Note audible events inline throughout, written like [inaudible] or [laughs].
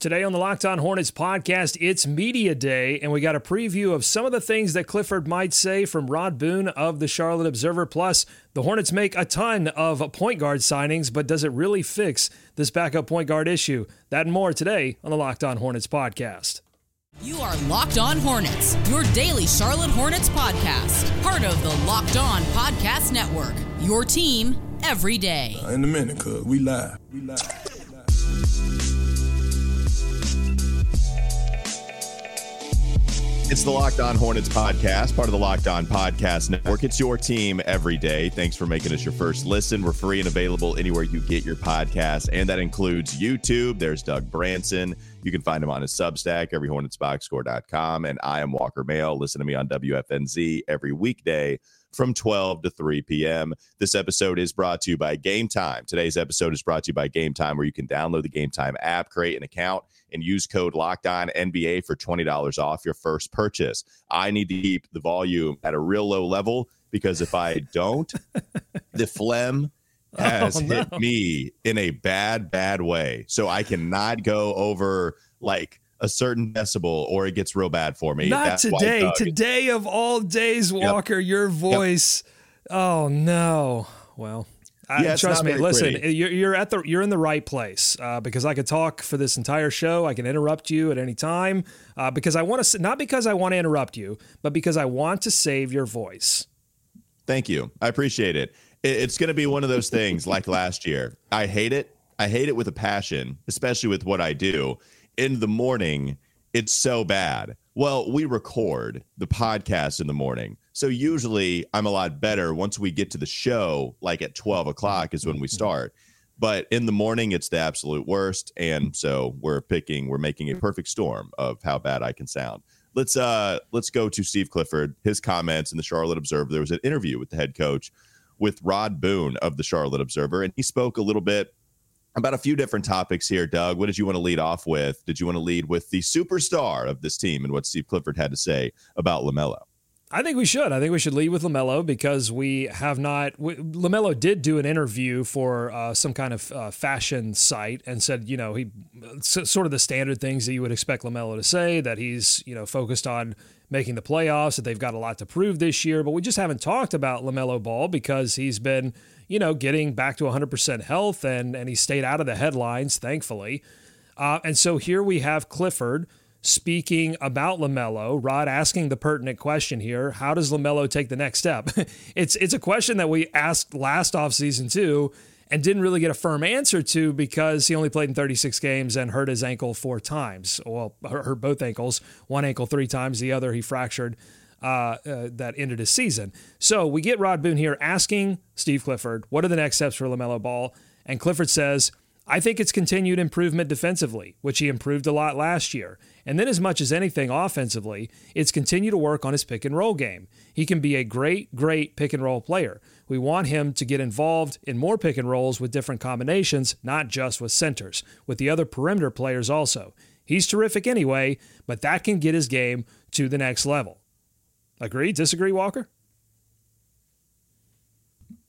Today on the Locked On Hornets podcast, it's Media Day, and we got a preview of some of the things that Clifford might say from Rod Boone of the Charlotte Observer. Plus, the Hornets make a ton of point guard signings, but does it really fix this backup point guard issue? That and more today on the Locked On Hornets podcast. You are Locked On Hornets, your daily Charlotte Hornets podcast, part of the Locked On Podcast Network, your team every day. Uh, in a minute, cuz we live. We live. It's the Locked On Hornets podcast, part of the Locked On Podcast Network. It's your team every day. Thanks for making us your first listen. We're free and available anywhere you get your podcast, and that includes YouTube. There's Doug Branson. You can find him on his Substack, everyhornetsboxscore.com. And I am Walker Mehl. Listen to me on WFNZ every weekday from 12 to 3 p.m. This episode is brought to you by Game Time. Today's episode is brought to you by Game Time, where you can download the Game Time app, create an account, and use code Locked On NBA for $20 off your first purchase. I need to keep the volume at a real low level because if I don't, [laughs] the phlegm has oh, no. hit me in a bad, bad way. So I cannot go over like a certain decibel or it gets real bad for me. Not That's today. Today of all days, Walker, yep. your voice. Yep. Oh no. Well, yeah, trust me. Listen, you're, you're, at the you're in the right place uh, because I could talk for this entire show. I can interrupt you at any time uh, because I want to not because I want to interrupt you, but because I want to save your voice. Thank you. I appreciate it. It's going to be one of those things like last year. I hate it. I hate it with a passion, especially with what I do. In the morning, it's so bad. Well, we record the podcast in the morning. So usually I'm a lot better once we get to the show, like at 12 o'clock is when we start. But in the morning, it's the absolute worst. And so we're picking, we're making a perfect storm of how bad I can sound. Let's uh let's go to Steve Clifford, his comments in the Charlotte Observer. There was an interview with the head coach with Rod Boone of the Charlotte Observer, and he spoke a little bit about a few different topics here. Doug, what did you want to lead off with? Did you want to lead with the superstar of this team and what Steve Clifford had to say about LaMelo? I think we should. I think we should lead with LaMelo because we have not. We, LaMelo did do an interview for uh, some kind of uh, fashion site and said, you know, he sort of the standard things that you would expect LaMelo to say that he's, you know, focused on making the playoffs, that they've got a lot to prove this year. But we just haven't talked about LaMelo Ball because he's been, you know, getting back to 100% health and, and he stayed out of the headlines, thankfully. Uh, and so here we have Clifford speaking about LaMelo. Rod asking the pertinent question here How does LaMelo take the next step? [laughs] it's, it's a question that we asked last offseason too and didn't really get a firm answer to because he only played in 36 games and hurt his ankle four times. Well, hurt both ankles, one ankle three times, the other he fractured. Uh, uh, that ended his season. So we get Rod Boone here asking Steve Clifford, what are the next steps for LaMelo Ball? And Clifford says, I think it's continued improvement defensively, which he improved a lot last year. And then, as much as anything offensively, it's continue to work on his pick and roll game. He can be a great, great pick and roll player. We want him to get involved in more pick and rolls with different combinations, not just with centers, with the other perimeter players also. He's terrific anyway, but that can get his game to the next level. Agree? Disagree, Walker?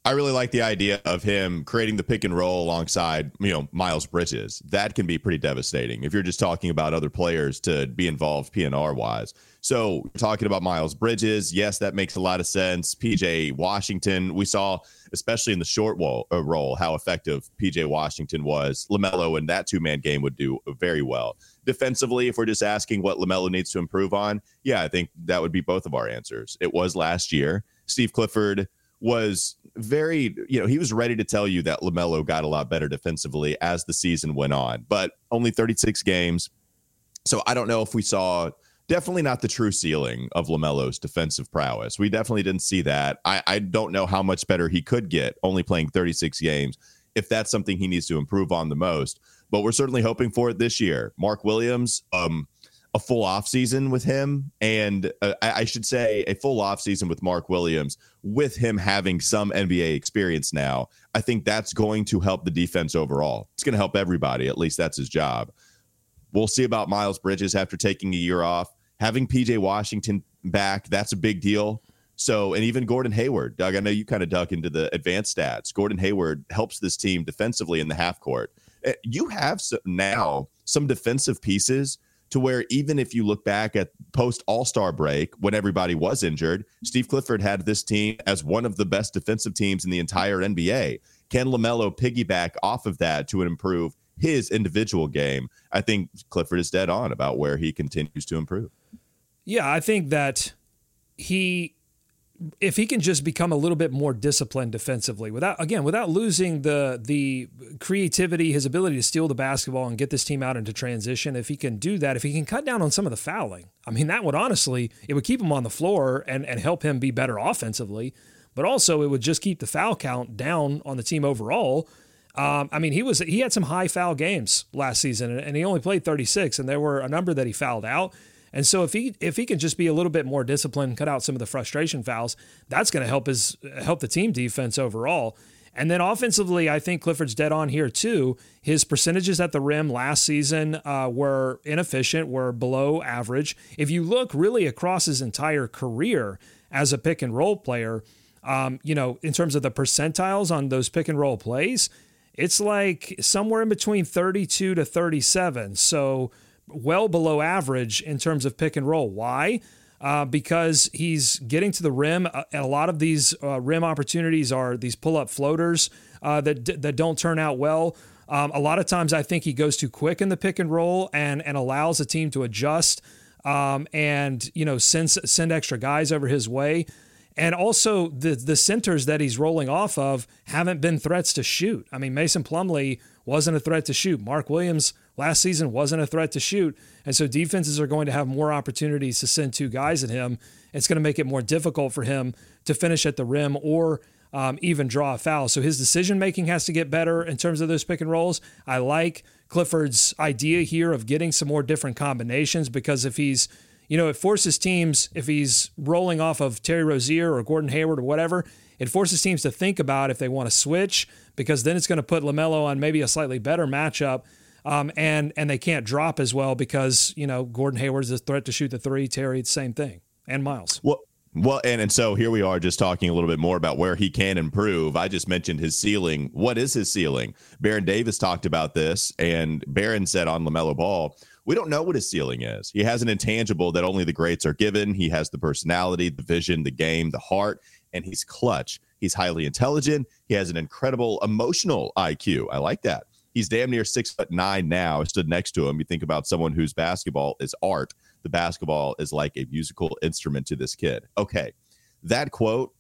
I really like the idea of him creating the pick and roll alongside, you know, Miles Bridges. That can be pretty devastating if you're just talking about other players to be involved PNR wise. So, talking about Miles Bridges, yes, that makes a lot of sense. PJ Washington, we saw, especially in the short wall, uh, role, how effective PJ Washington was. LaMelo in that two man game would do very well. Defensively, if we're just asking what LaMelo needs to improve on, yeah, I think that would be both of our answers. It was last year. Steve Clifford was very, you know, he was ready to tell you that LaMelo got a lot better defensively as the season went on, but only 36 games. So I don't know if we saw definitely not the true ceiling of LaMelo's defensive prowess. We definitely didn't see that. I, I don't know how much better he could get only playing 36 games if that's something he needs to improve on the most. But we're certainly hoping for it this year. Mark Williams, um, a full off season with him, and uh, I should say a full off season with Mark Williams, with him having some NBA experience now. I think that's going to help the defense overall. It's going to help everybody. At least that's his job. We'll see about Miles Bridges after taking a year off. Having PJ Washington back, that's a big deal. So, and even Gordon Hayward, Doug, I know you kind of dug into the advanced stats. Gordon Hayward helps this team defensively in the half court. Eh, you have now some defensive pieces to where even if you look back at post All Star break when everybody was injured, Steve Clifford had this team as one of the best defensive teams in the entire NBA. Can LaMelo piggyback off of that to improve his individual game? I think Clifford is dead on about where he continues to improve. Yeah, I think that he if he can just become a little bit more disciplined defensively without again without losing the the creativity his ability to steal the basketball and get this team out into transition if he can do that if he can cut down on some of the fouling i mean that would honestly it would keep him on the floor and and help him be better offensively but also it would just keep the foul count down on the team overall um, I mean, he was he had some high foul games last season, and he only played 36, and there were a number that he fouled out. And so if he if he can just be a little bit more disciplined, cut out some of the frustration fouls, that's going to help his help the team defense overall. And then offensively, I think Clifford's dead on here too. His percentages at the rim last season uh, were inefficient, were below average. If you look really across his entire career as a pick and roll player, um, you know, in terms of the percentiles on those pick and roll plays, it's like somewhere in between 32 to 37. So well below average in terms of pick and roll. Why? Uh, because he's getting to the rim, uh, and a lot of these uh, rim opportunities are these pull-up floaters uh, that that don't turn out well. Um, a lot of times, I think he goes too quick in the pick and roll, and and allows the team to adjust, um, and you know send send extra guys over his way. And also the the centers that he's rolling off of haven't been threats to shoot. I mean, Mason Plumlee wasn't a threat to shoot. Mark Williams last season wasn't a threat to shoot. And so defenses are going to have more opportunities to send two guys at him. It's going to make it more difficult for him to finish at the rim or um, even draw a foul. So his decision making has to get better in terms of those pick and rolls. I like Clifford's idea here of getting some more different combinations because if he's you know, it forces teams, if he's rolling off of Terry Rozier or Gordon Hayward or whatever, it forces teams to think about if they want to switch because then it's going to put LaMelo on maybe a slightly better matchup um, and and they can't drop as well because you know Gordon Hayward's a threat to shoot the three. Terry, same thing, and Miles. Well, well, and and so here we are, just talking a little bit more about where he can improve. I just mentioned his ceiling. What is his ceiling? Baron Davis talked about this, and Baron said on LaMelo Ball, we don't know what his ceiling is. He has an intangible that only the greats are given. He has the personality, the vision, the game, the heart, and he's clutch. He's highly intelligent. He has an incredible emotional IQ. I like that. He's damn near six foot nine now. I stood next to him. You think about someone whose basketball is art. The basketball is like a musical instrument to this kid. Okay. That quote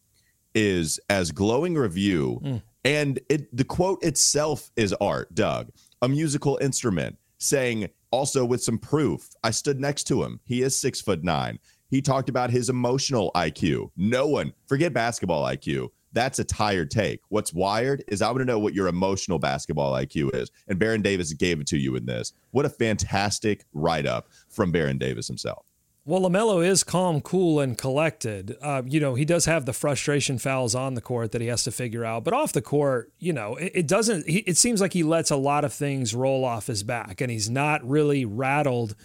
is as glowing review mm. and it the quote itself is art, Doug. A musical instrument saying also with some proof. I stood next to him. He is six foot nine. He talked about his emotional IQ. No one, forget basketball IQ that's a tired take. What's wired is I want to know what your emotional basketball IQ is. And Baron Davis gave it to you in this. What a fantastic write up from Baron Davis himself. Well, LaMelo is calm, cool, and collected. Uh, you know, he does have the frustration fouls on the court that he has to figure out. But off the court, you know, it, it doesn't, he, it seems like he lets a lot of things roll off his back and he's not really rattled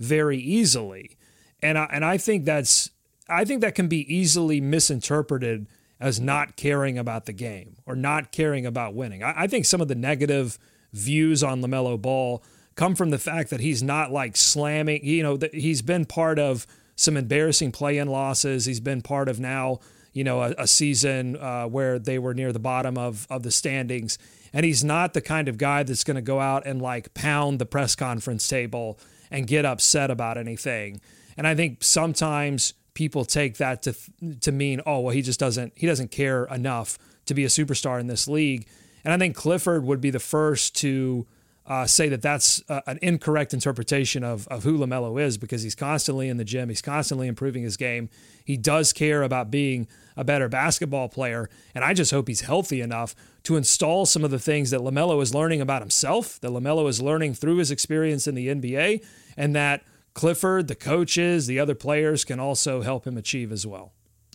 very easily. And I, and I think that's, I think that can be easily misinterpreted as not caring about the game or not caring about winning. I, I think some of the negative views on LaMelo Ball come from the fact that he's not like slamming, you know, he's been part of some embarrassing play in losses. He's been part of now, you know, a, a season uh, where they were near the bottom of, of the standings. And he's not the kind of guy that's going to go out and like pound the press conference table and get upset about anything. And I think sometimes people take that to to mean oh well he just doesn't he doesn't care enough to be a superstar in this league and i think clifford would be the first to uh, say that that's uh, an incorrect interpretation of, of who LaMelo is because he's constantly in the gym. He's constantly improving his game. He does care about being a better basketball player. And I just hope he's healthy enough to install some of the things that LaMelo is learning about himself, that LaMelo is learning through his experience in the NBA, and that Clifford, the coaches, the other players can also help him achieve as well.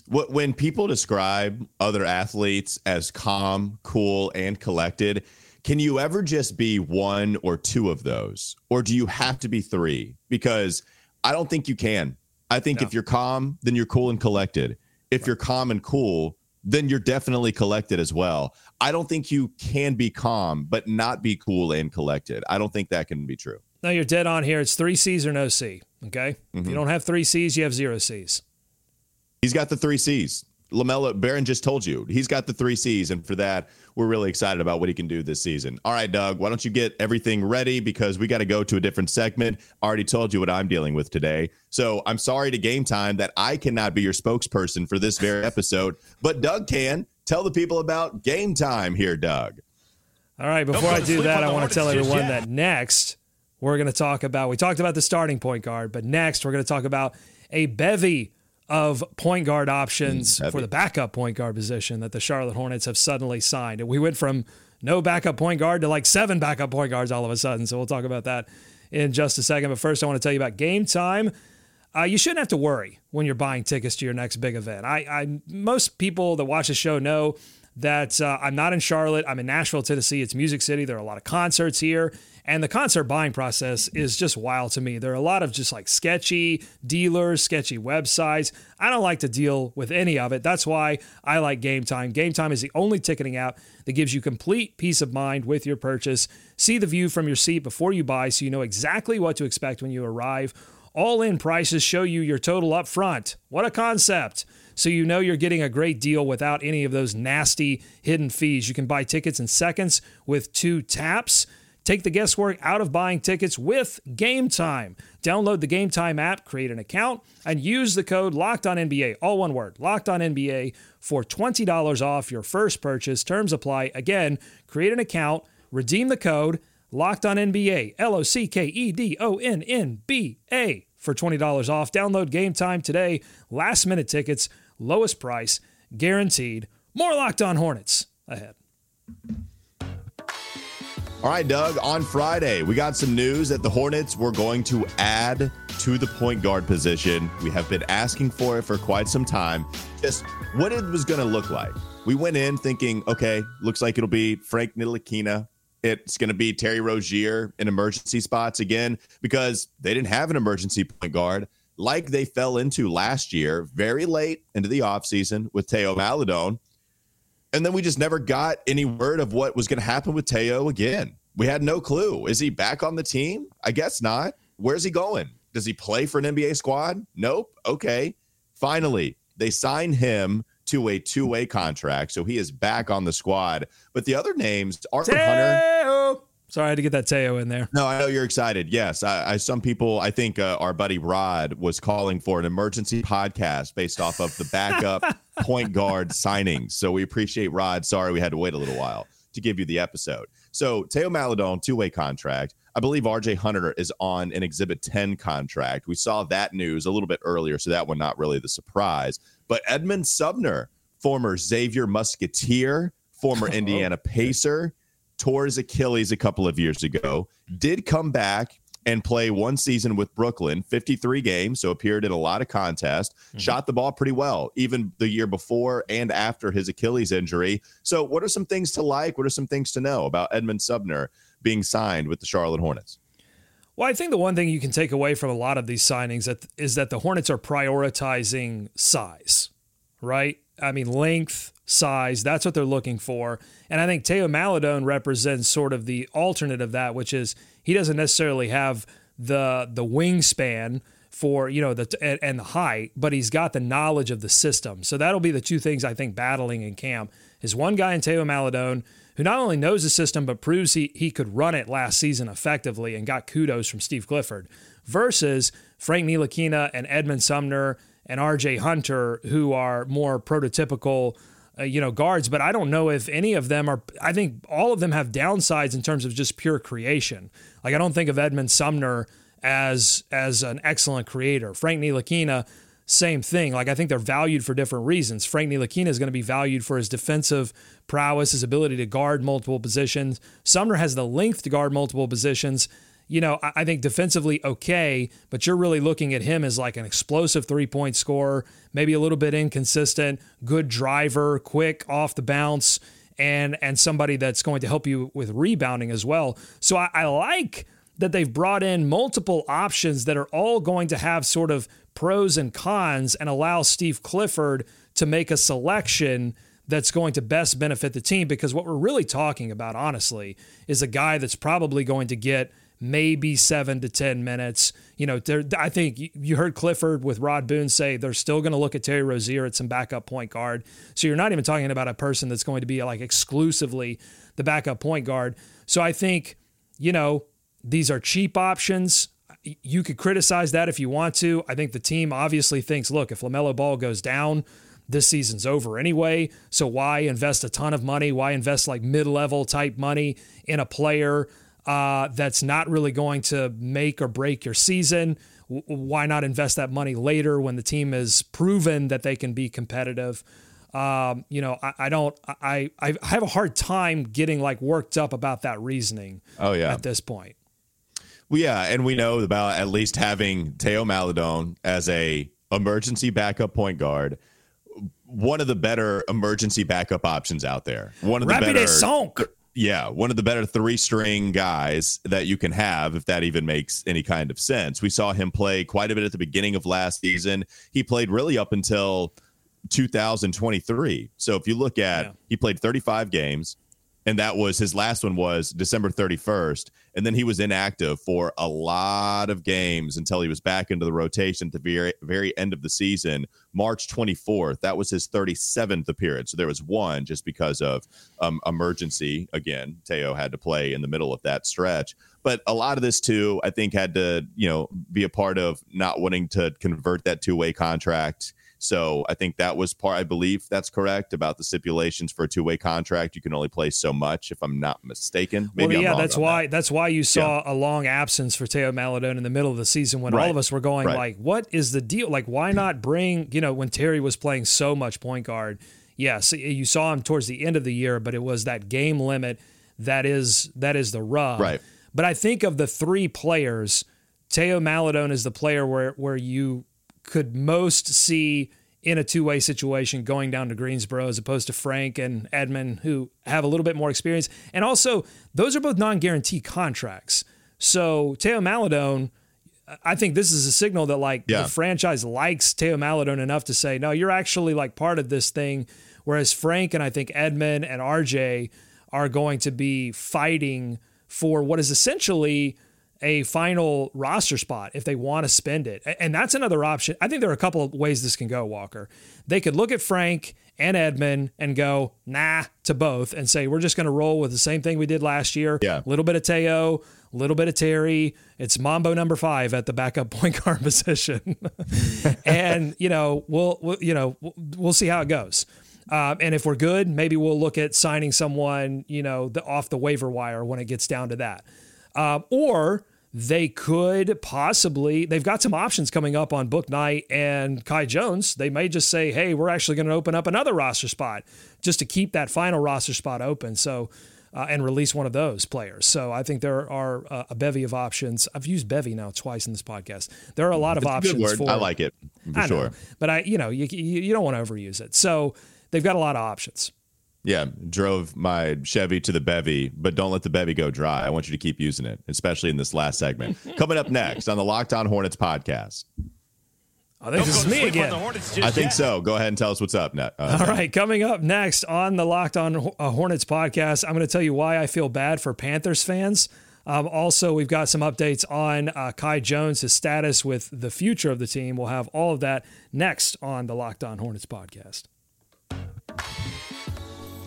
When people describe other athletes as calm, cool, and collected, can you ever just be one or two of those? Or do you have to be three? Because I don't think you can. I think no. if you're calm, then you're cool and collected. If right. you're calm and cool, then you're definitely collected as well. I don't think you can be calm, but not be cool and collected. I don't think that can be true. No, you're dead on here. It's three C's or no C. Okay. Mm-hmm. If you don't have three C's, you have zero C's. He's got the three C's. LaMelo Baron just told you he's got the three C's, and for that, we're really excited about what he can do this season. All right, Doug, why don't you get everything ready because we got to go to a different segment. I already told you what I'm dealing with today. So I'm sorry to game time that I cannot be your spokesperson for this very episode, but Doug can. Tell the people about game time here, Doug. All right, before I do that, I want to tell everyone that next we're going to talk about, we talked about the starting point guard, but next we're going to talk about a bevy of point guard options mm, for the backup point guard position that the Charlotte Hornets have suddenly signed. And we went from no backup point guard to like seven backup point guards all of a sudden. So we'll talk about that in just a second. But first, I want to tell you about game time. Uh, you shouldn't have to worry when you're buying tickets to your next big event. I, I most people that watch the show know that uh, I'm not in Charlotte. I'm in Nashville, Tennessee. It's Music City. There are a lot of concerts here. And the concert buying process is just wild to me. There are a lot of just like sketchy dealers, sketchy websites. I don't like to deal with any of it. That's why I like Game Time. Game Time is the only ticketing app that gives you complete peace of mind with your purchase. See the view from your seat before you buy so you know exactly what to expect when you arrive. All in prices show you your total up front. What a concept! So you know you're getting a great deal without any of those nasty hidden fees. You can buy tickets in seconds with two taps. Take the guesswork out of buying tickets with Game Time. Download the Game Time app, create an account, and use the code Locked On NBA, all one word, Locked On NBA, for twenty dollars off your first purchase. Terms apply. Again, create an account, redeem the code Locked On NBA, L O C K E D O N N B A for twenty dollars off. Download Game Time today. Last minute tickets, lowest price, guaranteed. More Locked On Hornets ahead. All right, Doug, on Friday, we got some news that the Hornets were going to add to the point guard position. We have been asking for it for quite some time. Just what it was going to look like. We went in thinking, okay, looks like it'll be Frank Ntilikina. It's going to be Terry Rozier in emergency spots again because they didn't have an emergency point guard like they fell into last year, very late into the offseason with Theo Maledon. And then we just never got any word of what was going to happen with Theo again. We had no clue. Is he back on the team? I guess not. Where's he going? Does he play for an NBA squad? Nope. Okay. Finally, they signed him to a two way contract. So he is back on the squad. But the other names, Arthur Hunter. Sorry, I had to get that Theo in there. No, I know you're excited. Yes, I, I some people. I think uh, our buddy Rod was calling for an emergency podcast based off of the backup [laughs] point guard signings. So we appreciate Rod. Sorry, we had to wait a little while to give you the episode. So Theo Maledon, two way contract. I believe RJ Hunter is on an Exhibit 10 contract. We saw that news a little bit earlier, so that one not really the surprise. But Edmond Sumner, former Xavier Musketeer, former [laughs] oh, Indiana Pacer tore his Achilles a couple of years ago, did come back and play one season with Brooklyn, 53 games, so appeared in a lot of contests, mm-hmm. shot the ball pretty well, even the year before and after his Achilles injury. So, what are some things to like? What are some things to know about Edmond Sumner being signed with the Charlotte Hornets? Well, I think the one thing you can take away from a lot of these signings that, is that the Hornets are prioritizing size, right? I mean, length, size. That's what they're looking for. And I think Theo Maledon represents sort of the alternate of that, which is he doesn't necessarily have the the wingspan for you know the and, and the height, but he's got the knowledge of the system. So that'll be the two things I think battling in camp is one guy in Theo Maledon who not only knows the system but proves he he could run it last season effectively and got kudos from Steve Clifford versus Frank Ntilikina and Edmond Sumner and RJ Hunter who are more prototypical uh, you know, guards, but I don't know if any of them are. I think all of them have downsides in terms of just pure creation. Like I don't think of Edmond Sumner as as an excellent creator. Frank Ntilikina, same thing. Like I think they're valued for different reasons. Frank Ntilikina is going to be valued for his defensive prowess, his ability to guard multiple positions. Sumner has the length to guard multiple positions you know, I think defensively okay, but you're really looking at him as like an explosive three point scorer, maybe a little bit inconsistent, good driver, quick off the bounce, and and somebody that's going to help you with rebounding as well. So I, I like that they've brought in multiple options that are all going to have sort of pros and cons and allow Steve Clifford to make a selection that's going to best benefit the team because what we're really talking about honestly is a guy that's probably going to get maybe seven to 10 minutes. You know, I think you heard Clifford with Rod Boone say they're still going to look at Terry Rozier at some backup point guard. So you're not even talking about a person that's going to be like exclusively the backup point guard. So I think, you know, these are cheap options. You could criticize that if you want to. I think the team obviously thinks, look, if LaMelo Ball goes down, this season's over anyway. So why invest a ton of money? Why invest like mid level type money in a player uh, that's not really going to make or break your season. W- why not invest that money later when the team has proven that they can be competitive? Um, you know, I, I, don't, I, I have a hard time getting like worked up about that reasoning. Oh yeah, at this point. Well, yeah, and we know about at least having Theo Maledon as a emergency backup point guard. One of the better emergency backup options out there. One of the Rapide better. Sonk yeah, one of the better three string guys that you can have, if that even makes any kind of sense. We saw him play quite a bit at the beginning of last season. He played really up until 2023. So if you look at, yeah. he played 35 games, and that was his last one was December 31st and then he was inactive for a lot of games until he was back into the rotation at the very very end of the season March 24th that was his 37th appearance. So there was one just because of um, emergency. Again Theo had to play in the middle of that stretch. But a lot of this too I think had to you know be a part of not wanting to convert that two-way contract so I think that was part, I believe that's correct about the stipulations for a two way contract. You can only play so much, if I'm not mistaken. Maybe well, yeah, that's why that. that's why you saw yeah. a long absence for Theo Maledon in the middle of the season when right. all of us were going right. like, what is the deal? Like, why not bring, you know, when Terry was playing so much point guard. Yes, you saw him towards the end of the year, but it was that game limit that is that is the rub. Right. But I think of the three players, Theo Maledon is the player where where you could most see in a two way situation going down to Greensboro as opposed to Frank and Edmond, who have a little bit more experience. And also, those are both non guarantee contracts. So, Theo Maledon, I think this is a signal that like yeah. the franchise likes Theo Maledon enough to say, no, you're actually like part of this thing. Whereas Frank and I think Edmond and RJ are going to be fighting for what is essentially a final roster spot if they want to spend it. And that's another option. I think there are a couple of ways this can go, Walker. They could look at Frank and Edmond and go, nah, to both and say, we're just going to roll with the same thing we did last year. Yeah. A little bit of Theo, a little bit of Terry. It's Mambo number five at the backup [laughs] point guard position. [laughs] and, you know, we'll, we'll, you know, we'll see how it goes. Um, and if we're good, maybe we'll look at signing someone, you know, the, off the waiver wire when it gets down to that. Um, or they could possibly they've got some options coming up on Bouknight and Kai Jones. They may just say, "Hey, we're actually going to open up another roster spot just to keep that final roster spot open." So. Uh, and release one of those players. So I think there are uh, a bevy of options. I've used bevy now twice in this podcast. There are a lot of it's options for. I like it for I sure. Know, but I, you know, you, you don't want to overuse it. So they've got a lot of options. Yeah, drove my Chevy to the bevy, but don't let the bevy go dry. I want you to keep using it, especially in this last segment. [laughs] Coming up next on the Locked On Hornets podcast. I think this is me again. I think yet. so. Go ahead and tell us what's up. Net. Uh, All right, coming up next on the Locked On uh, Hornets podcast, I'm going to tell you why I feel bad for Panthers fans. Um, also, we've got some updates on uh, Kai Jones, his status with the future of the team. We'll have all of that next on the Locked On Hornets podcast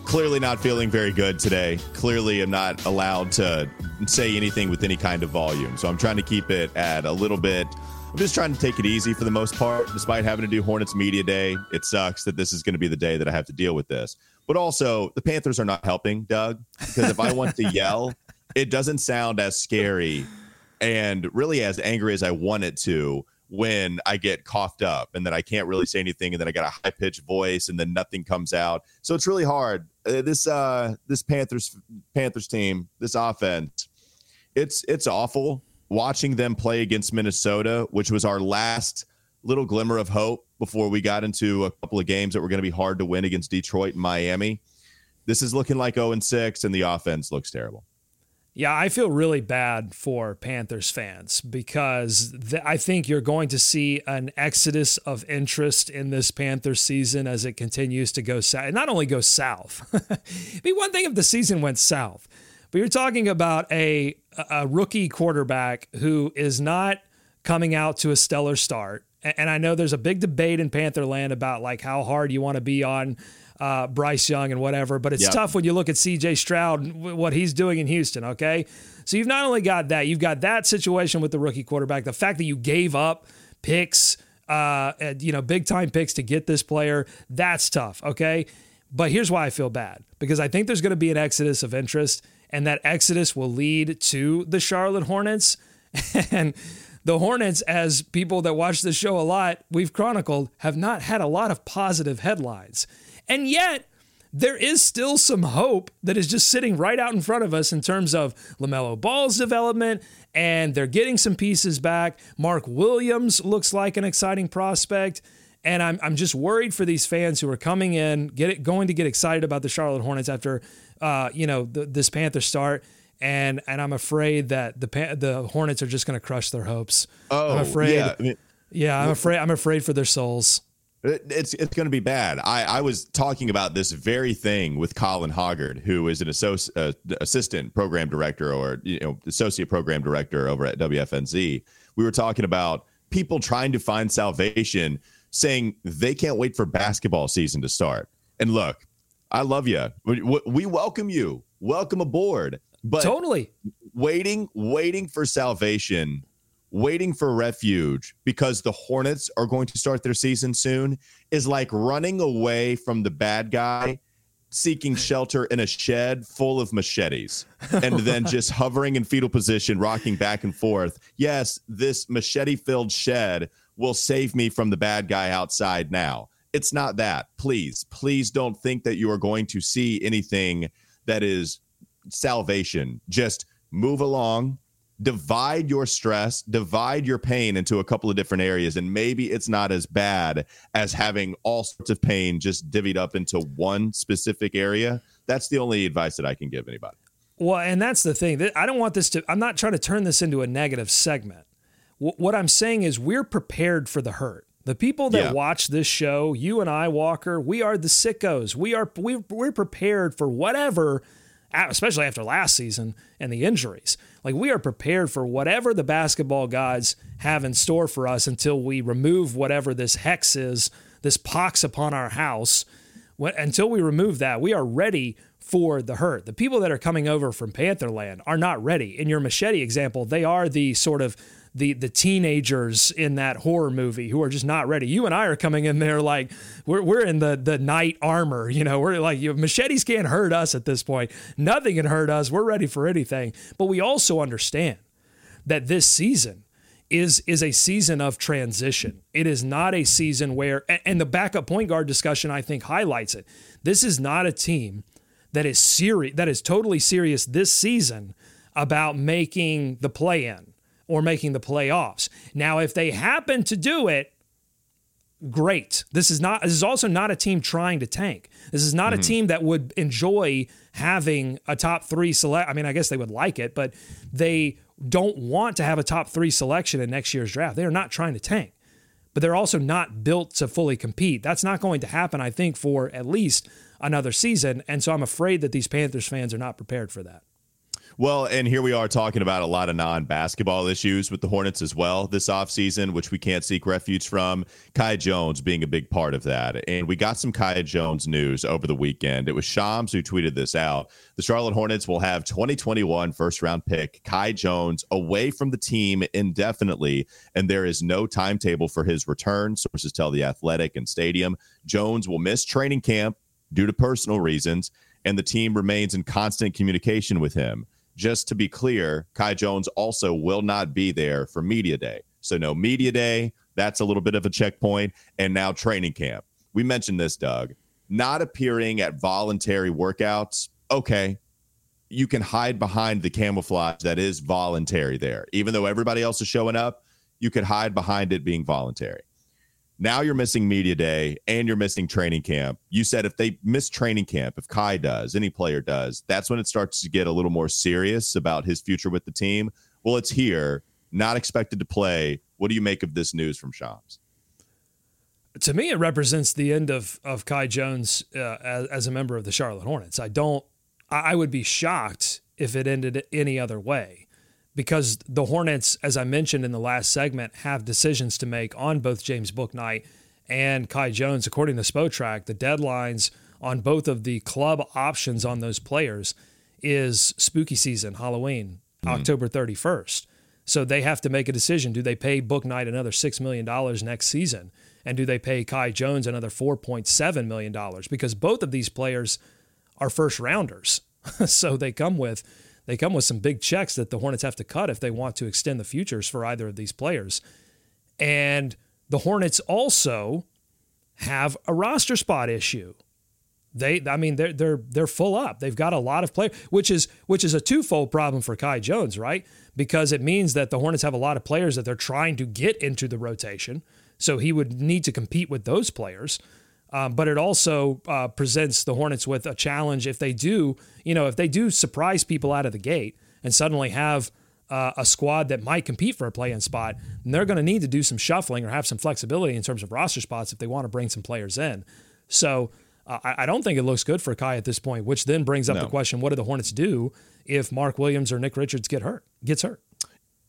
clearly not feeling very good today. Clearly, I'm not allowed to say anything with any kind of volume. So I'm trying to keep it at a little bit. I'm just trying to take it easy for the most part, despite having to do Hornets Media Day. It sucks that this is going to be the day that I have to deal with this. But also, the Panthers are not helping, Doug, because if I want to [laughs] yell, it doesn't sound as scary and really as angry as I want it to when I get coughed up and then I can't really say anything and then I got a high pitched voice and then nothing comes out. So it's really hard. Uh, this uh this Panthers Panthers team, this offense, it's it's awful watching them play against Minnesota, which was our last little glimmer of hope before we got into a couple of games that were going to be hard to win against Detroit and Miami. This is looking like 0 and 6 and the offense looks terrible. Yeah, I feel really bad for Panthers fans because th- I think you're going to see an exodus of interest in this Panthers season as it continues to go south. Not only go south, [laughs] it'd be one thing if the season went south, but you're talking about a a rookie quarterback who is not coming out to a stellar start. And I know there's a big debate in Pantherland about like how hard you want to be on uh, Bryce Young and whatever, but it's yep. tough when you look at CJ Stroud and what he's doing in Houston, okay? So you've not only got that, you've got that situation with the rookie quarterback, the fact that you gave up picks, uh, you know, big time picks to get this player, that's tough, okay? But here's why I feel bad because I think there's going to be an exodus of interest, and that exodus will lead to the Charlotte Hornets. [laughs] and the Hornets, as people that watch the show a lot, we've chronicled, have not had a lot of positive headlines. And yet, there is still some hope that is just sitting right out in front of us in terms of LaMelo Ball's development, and they're getting some pieces back. Mark Williams looks like an exciting prospect. And I'm, I'm just worried for these fans who are coming in, get it, going to get excited about the Charlotte Hornets after, uh, you know, the, this Panther start. And and I'm afraid that the the Hornets are just going to crush their hopes. Oh, I'm afraid. Yeah, I mean, yeah, I'm afraid. I'm afraid for their souls. It's it's going to be bad. I, I was talking about this very thing with Colin Hoggard, who is an associ- uh, assistant program director or you know associate program director over at WFNZ. We were talking about people trying to find salvation, saying they can't wait for basketball season to start. And look, I love you. We, we welcome you. Welcome aboard. But totally waiting, waiting for salvation waiting for refuge because the Hornets are going to start their season soon is like running away from the bad guy seeking shelter in a shed full of machetes [laughs] and then just hovering in fetal position rocking back and forth. Yes this machete filled shed will save me from the bad guy outside now. It's not that. Please please don't think that you are going to see anything that is salvation. Just move along divide your stress, divide your pain into a couple of different areas, and maybe it's not as bad as having all sorts of pain just divvied up into one specific area. That's the only advice that I can give anybody. Well, and that's the thing. I don't want this to, I'm not trying to turn this into a negative segment. What I'm saying is we're prepared for the hurt. The people that yeah. watch this show, you and I, Walker, we are the sickos. We are we, we're prepared for whatever especially after last season and the injuries. Like we are prepared for whatever the basketball gods have in store for us until we remove whatever this hex is, this pox upon our house. Until we remove that, we are ready for the hurt. The people that are coming over from Pantherland are not ready. In your machete example, they are the sort of the the teenagers in that horror movie who are just not ready. You and I are coming in there like we're we're in the the knight armor. You know, we're like you machetes can't hurt us at this point. Nothing can hurt us. We're ready for anything. But we also understand that this season is is a season of transition. It is not a season where and the backup point guard discussion I think highlights it. This is not a team that is serious that is totally serious this season about making the play in or making the playoffs. Now, if they happen to do it, great. This is not this is also not a team trying to tank. This is not mm-hmm. a team that would enjoy having a top 3 select I mean, I guess they would like it, but they don't want to have a top 3 selection in next year's draft. They are not trying to tank. But they're also not built to fully compete. That's not going to happen I think for at least another season, and so I'm afraid that these Panthers fans are not prepared for that. Well, and here we are talking about a lot of non basketball issues with the Hornets as well this offseason, which we can't seek refuge from. Kai Jones being a big part of that. And we got some Kai Jones news over the weekend. It was Shams who tweeted this out. The Charlotte Hornets will have 2021 first round pick Kai Jones away from the team indefinitely, and there is no timetable for his return. Sources tell The Athletic and Stadium. Jones will miss training camp due to personal reasons, and the team remains in constant communication with him just to be clear, Kai Jones also will not be there for media day. So no media day. That's a little bit of a checkpoint. And now training camp. We mentioned this, Doug. Not appearing at voluntary workouts. Okay. You can hide behind the camouflage that is voluntary there. Even though everybody else is showing up, you could hide behind it being voluntary. Now you're missing media day and you're missing training camp. You said if they miss training camp, if Kai does, any player does, that's when it starts to get a little more serious about his future with the team. Well, it's here, not expected to play. What do you make of this news from Shams? To me, it represents the end of of Kai Jones uh, as, as a member of the Charlotte Hornets. I don't. I would be shocked if it ended any other way. Because the Hornets, as I mentioned in the last segment, have decisions to make on both James Bouknight and Kai Jones. According to Spotrac, the deadlines on both of the club options on those players is spooky season, Halloween, mm-hmm. October 31st. So they have to make a decision. Do they pay Bouknight another $6 million next season? And do they pay Kai Jones another $4.7 million? Because both of these players are first rounders. [laughs] so they come with they come with some big checks that the Hornets have to cut if they want to extend the futures for either of these players. And the Hornets also have a roster spot issue. They, I mean, they're they're they're full up. They've got a lot of players, which is which is a twofold problem for Kai Jones, right? Because it means that the Hornets have a lot of players that they're trying to get into the rotation, so he would need to compete with those players. Um, but it also uh, presents the Hornets with a challenge if they do, you know, if they do surprise people out of the gate and suddenly have uh, a squad that might compete for a play-in spot, they're going to need to do some shuffling or have some flexibility in terms of roster spots if they want to bring some players in. So uh, I, don't think it looks good for Kai at this point, which then brings up no. the question: What do the Hornets do if Mark Williams or Nick Richards get hurt? Gets hurt?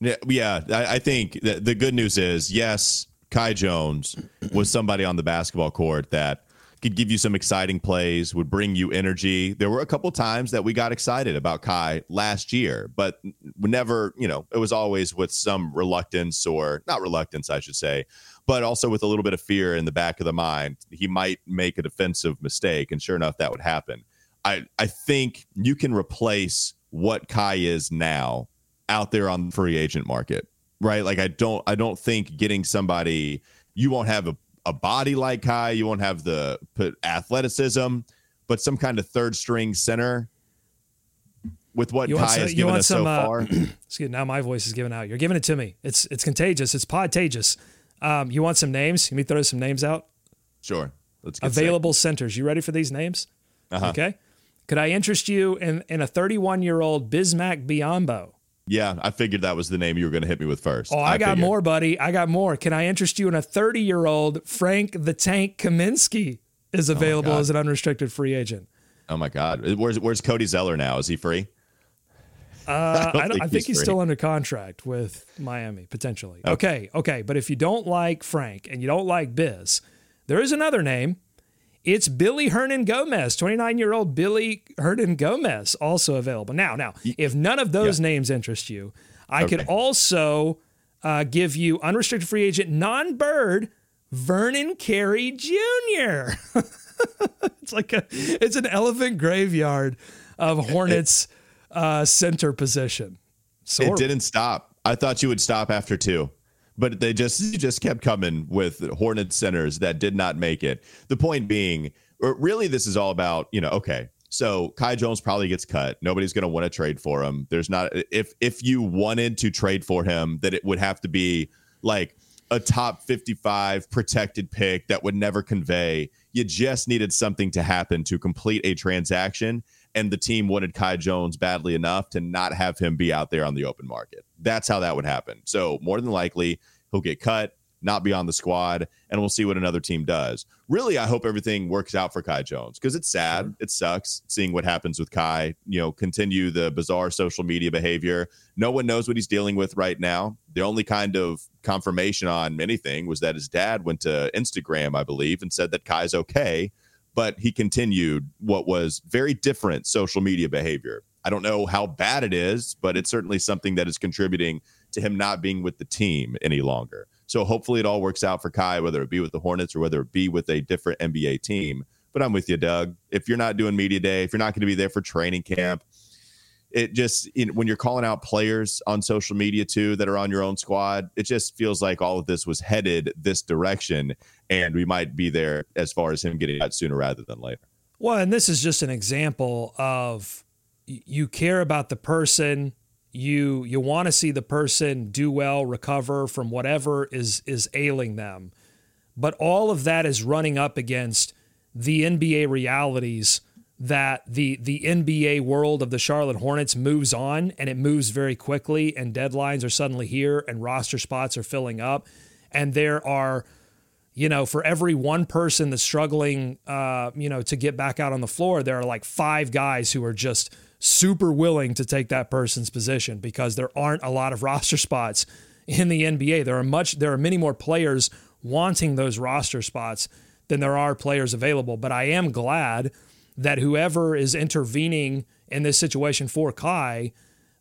Yeah, yeah. I, I think the good news is yes, Kai Jones was somebody on the basketball court that could give you some exciting plays, would bring you energy. There were a couple times that we got excited about Kai last year, but never, you know, it was always with some reluctance or not reluctance, I should say, but also with a little bit of fear in the back of the mind. He might make a defensive mistake, and sure enough, that would happen. I I think you can replace what Kai is now out there on the free agent market, right? Like I don't I don't think getting somebody you won't have a, a body like Kai, you won't have the athleticism, but some kind of third string center with what Kai some, has given us some, so uh, far. [clears throat] excuse now my voice is giving out. You're giving it to me. It's it's contagious. It's podtagious. Um, you want some names? Let me throw some names out. Sure. Let's available centers. You ready for these names? Uh-huh. Okay. Could I interest you in, in a 31 year old Bismack Biyombo? Yeah, I figured that was the name you were going to hit me with first. Oh, I, I got figured. more, buddy. I got more. Can I interest you in a 30 year old Frank the Tank Kaminsky is oh available oh as an unrestricted free agent? Oh my God. Where's Where's Cody Zeller now? Is he free? Uh, [laughs] I, I, think, I think he's, he's still under contract with Miami potentially. Okay. okay, okay. But if you don't like Frank and you don't like Biz, there is another name. It's Willy Hernangomez, 29 year old Billy Hernan Gomez, also available. Now, now, if none of those yeah. names interest you, I okay. could also uh, give you unrestricted free agent non bird Vernon Carey Jr. [laughs] it's like a, it's an elephant graveyard of Hornets uh, center position. So it didn't stop. I thought you would stop after two, but they just [laughs] just kept coming with Hornet centers that did not make it. The point being, really, this is all about you know. Okay, so Kai Jones probably gets cut. Nobody's going to want to trade for him. There's not if if you wanted to trade for him, that it would have to be like a top 55 protected pick that would never convey. You just needed something to happen to complete a transaction and the team wanted Kai Jones badly enough to not have him be out there on the open market. That's how that would happen. So more than likely, he'll get cut, not be on the squad, and we'll see what another team does. Really, I hope everything works out for Kai Jones because it's sad. Sure. It sucks seeing what happens with Kai, you know, continue the bizarre social media behavior. No one knows what he's dealing with right now. The only kind of confirmation on anything was that his dad went to Instagram, I believe, and said that Kai's okay but he continued what was very different social media behavior. I don't know how bad it is, but it's certainly something that is contributing to him not being with the team any longer. So hopefully it all works out for Kai, whether it be with the Hornets or whether it be with a different NBA team. But I'm with you, Doug. If you're not doing media day, if you're not going to be there for training camp, it just you know, when you're calling out players on social media too that are on your own squad, it just feels like all of this was headed this direction, and we might be there as far as him getting out sooner rather than later. Well, and this is just an example of you care about the person, you you want to see the person do well, recover from whatever is is ailing them, but all of that is running up against the NBA realities that the the NBA world of the Charlotte Hornets moves on and it moves very quickly and deadlines are suddenly here and roster spots are filling up and there are you know, for every one person that's struggling, uh, you know, to get back out on the floor, there are like five guys who are just super willing to take that person's position because there aren't a lot of roster spots in the NBA. There are much, there are many more players wanting those roster spots than there are players available. But I am glad that whoever is intervening in this situation for Kai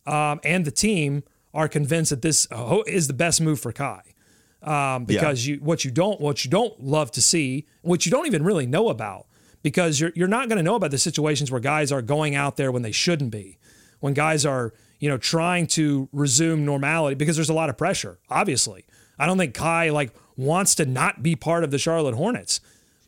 um, and the team are convinced that this uh, is the best move for Kai um, because yeah. you what you don't what you don't love to see, what you don't even really know about, because you're you're not going to know about the situations where guys are going out there when they shouldn't be, when guys are you know trying to resume normality because there's a lot of pressure. Obviously, I don't think Kai like wants to not be part of the Charlotte Hornets,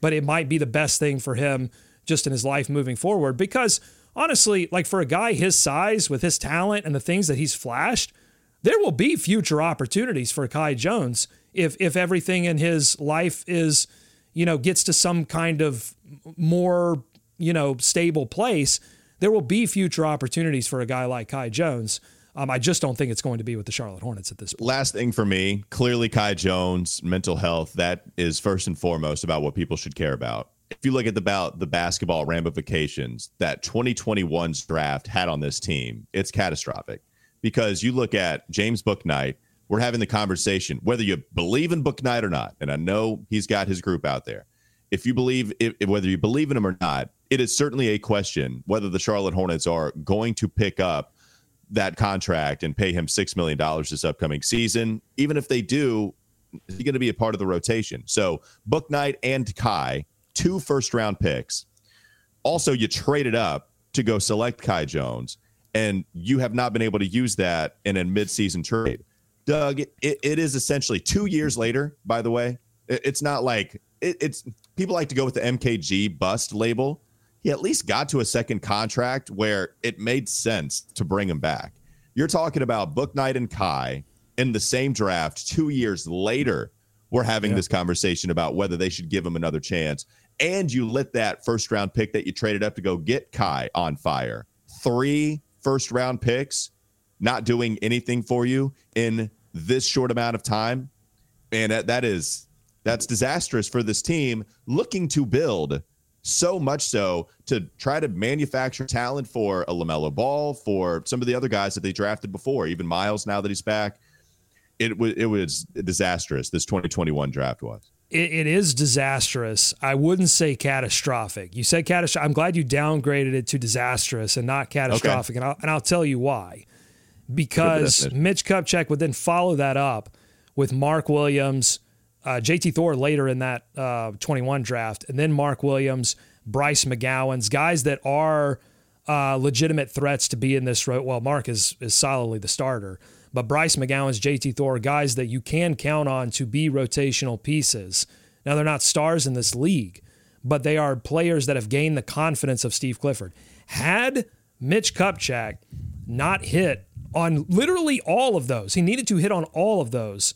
but it might be the best thing for him just in his life moving forward because honestly, like for a guy his size with his talent and the things that he's flashed, there will be future opportunities for Kai Jones if if everything in his life is, you know, gets to some kind of more, you know, stable place, there will be future opportunities for a guy like Kai Jones. Um, I just don't think it's going to be with the Charlotte Hornets at this point. Last thing for me, clearly Kai Jones, mental health, that is first and foremost about what people should care about. If you look at the, about the basketball ramifications that 2021's draft had on this team, it's catastrophic because you look at James Bouknight – we're having the conversation, whether you believe in Bouknight or not. And I know he's got his group out there. If you believe, if, whether you believe in him or not, it is certainly a question whether the Charlotte Hornets are going to pick up that contract and pay him $6 million this upcoming season. Even if they do, he's going to be a part of the rotation. So, Bouknight and Kai, two first round picks. Also, you traded up to go select Kai Jones, and you have not been able to use that in a midseason trade. Doug, it, it is essentially two years later, by the way. It, it's not like it, it's people like to go with the MKG bust label. He at least got to a second contract where it made sense to bring him back. You're talking about Bouknight and Kai in the same draft two years later. We're having yeah. this conversation about whether they should give him another chance. And you lit that first round pick that you traded up to go get Kai on fire. Three first round picks not doing anything for you in this short amount of time. And that, is that's disastrous for this team looking to build so much so to try to manufacture talent for a LaMelo Ball, for some of the other guys that they drafted before, even Miles now that he's back. It was it was disastrous. This 2021 draft was. It, it is disastrous. I wouldn't say catastrophic. You said catastrophic. I'm glad you downgraded it to disastrous and not catastrophic, okay. and I'll and I'll tell you why because Mitch Kupchak would then follow that up with Mark Williams, uh, JT Thor later in that uh, 21 draft, and then Mark Williams, Bryce McGowens guys that are uh, legitimate threats to be in this. Ro- well, Mark is is solidly the starter, but Bryce McGowens, JT Thor, guys that you can count on to be rotational pieces. Now they're not stars in this league, but they are players that have gained the confidence of Steve Clifford. Had Mitch Kupchak not hit on literally all of those, he needed to hit on all of those,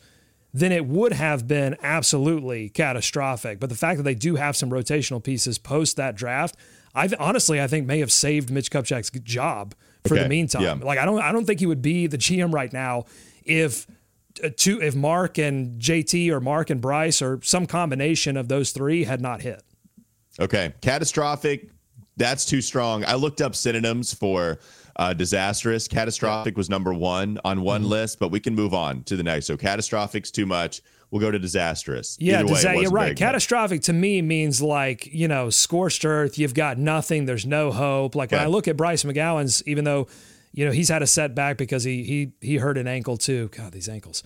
then it would have been absolutely catastrophic. But the fact that they do have some rotational pieces post that draft, I honestly I think may have saved Mitch Kupchak's job for okay. the meantime. Yeah. Like I don't I don't think he would be the GM right now if uh, two if Mark and JT or Mark and Bryce or some combination of those three had not hit. Okay, catastrophic. That's too strong. I looked up synonyms for uh, disastrous. Catastrophic was number one on one mm-hmm. list, but we can move on to the next. So catastrophic's too much. We'll go to disastrous. Yeah, disa- you're right. Catastrophic to me means like, you know, scorched earth, you've got nothing, there's no hope. Like when I look at Bryce McGowens, even though, you know, he's had a setback because he he he hurt an ankle too. God, these ankles.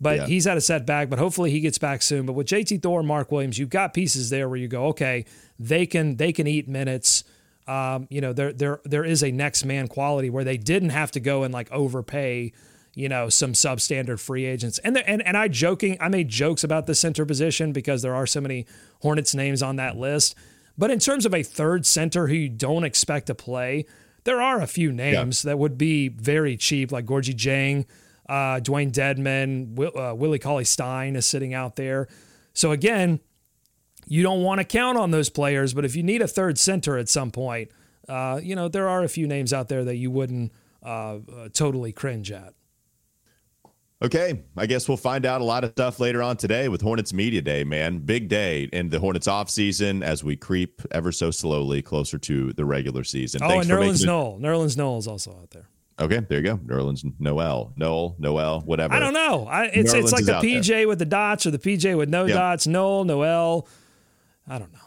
But yeah. he's had a setback, but hopefully he gets back soon. But with JT Thor and Mark Williams, you've got pieces there where you go, okay, they can they can eat minutes um, you know, there there there is a next man quality where they didn't have to go and like overpay, you know, some substandard free agents. And the, and and I joking, I made jokes about the center position because there are so many Hornets names on that list. But in terms of a third center who you don't expect to play, there are a few names yeah. that would be very cheap, like Gorgui Dieng, uh, Dewayne Dedmon, Will, uh, Willie Cauley Stein is sitting out there. So again, you don't want to count on those players, but if you need a third center at some point, uh, you know, there are a few names out there that you wouldn't uh, uh, totally cringe at. Okay, I guess we'll find out a lot of stuff later on today with Hornets Media Day, man. Big day in the Hornets off season as we creep ever so slowly closer to the regular season. Oh, Thanks and Nerlens Noel. Nerlens Noel is also out there. Okay, there you go. Nerlens Noel. Noel, Noel, whatever. I don't know. I, it's Nerlens it's like the. PJ with the dots or the PJ with no Yep. dots. Noel, Noel. I don't know.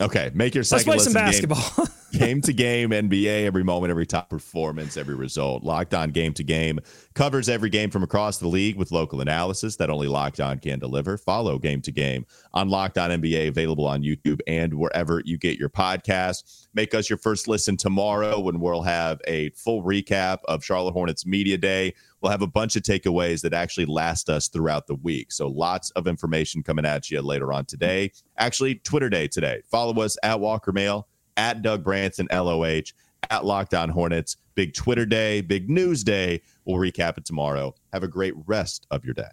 Okay, make your second. Let's play some listen game- basketball. [laughs] game to game NBA, every moment, every top performance, every result. Locked on game to game covers every game from across the league with local analysis that only Locked On can deliver. Follow game to game on Locked On NBA, available on YouTube and wherever you get your podcasts. Make us your first listen tomorrow when we'll have a full recap of Charlotte Hornets Media Day. We'll have a bunch of takeaways that actually last us throughout the week. So lots of information coming at you later on today. Actually, Twitter Day today. Follow us at Walker Mehl at Doug Branson, LOH, at Locked On Hornets. Big Twitter day, big news day. We'll recap it tomorrow. Have a great rest of your day.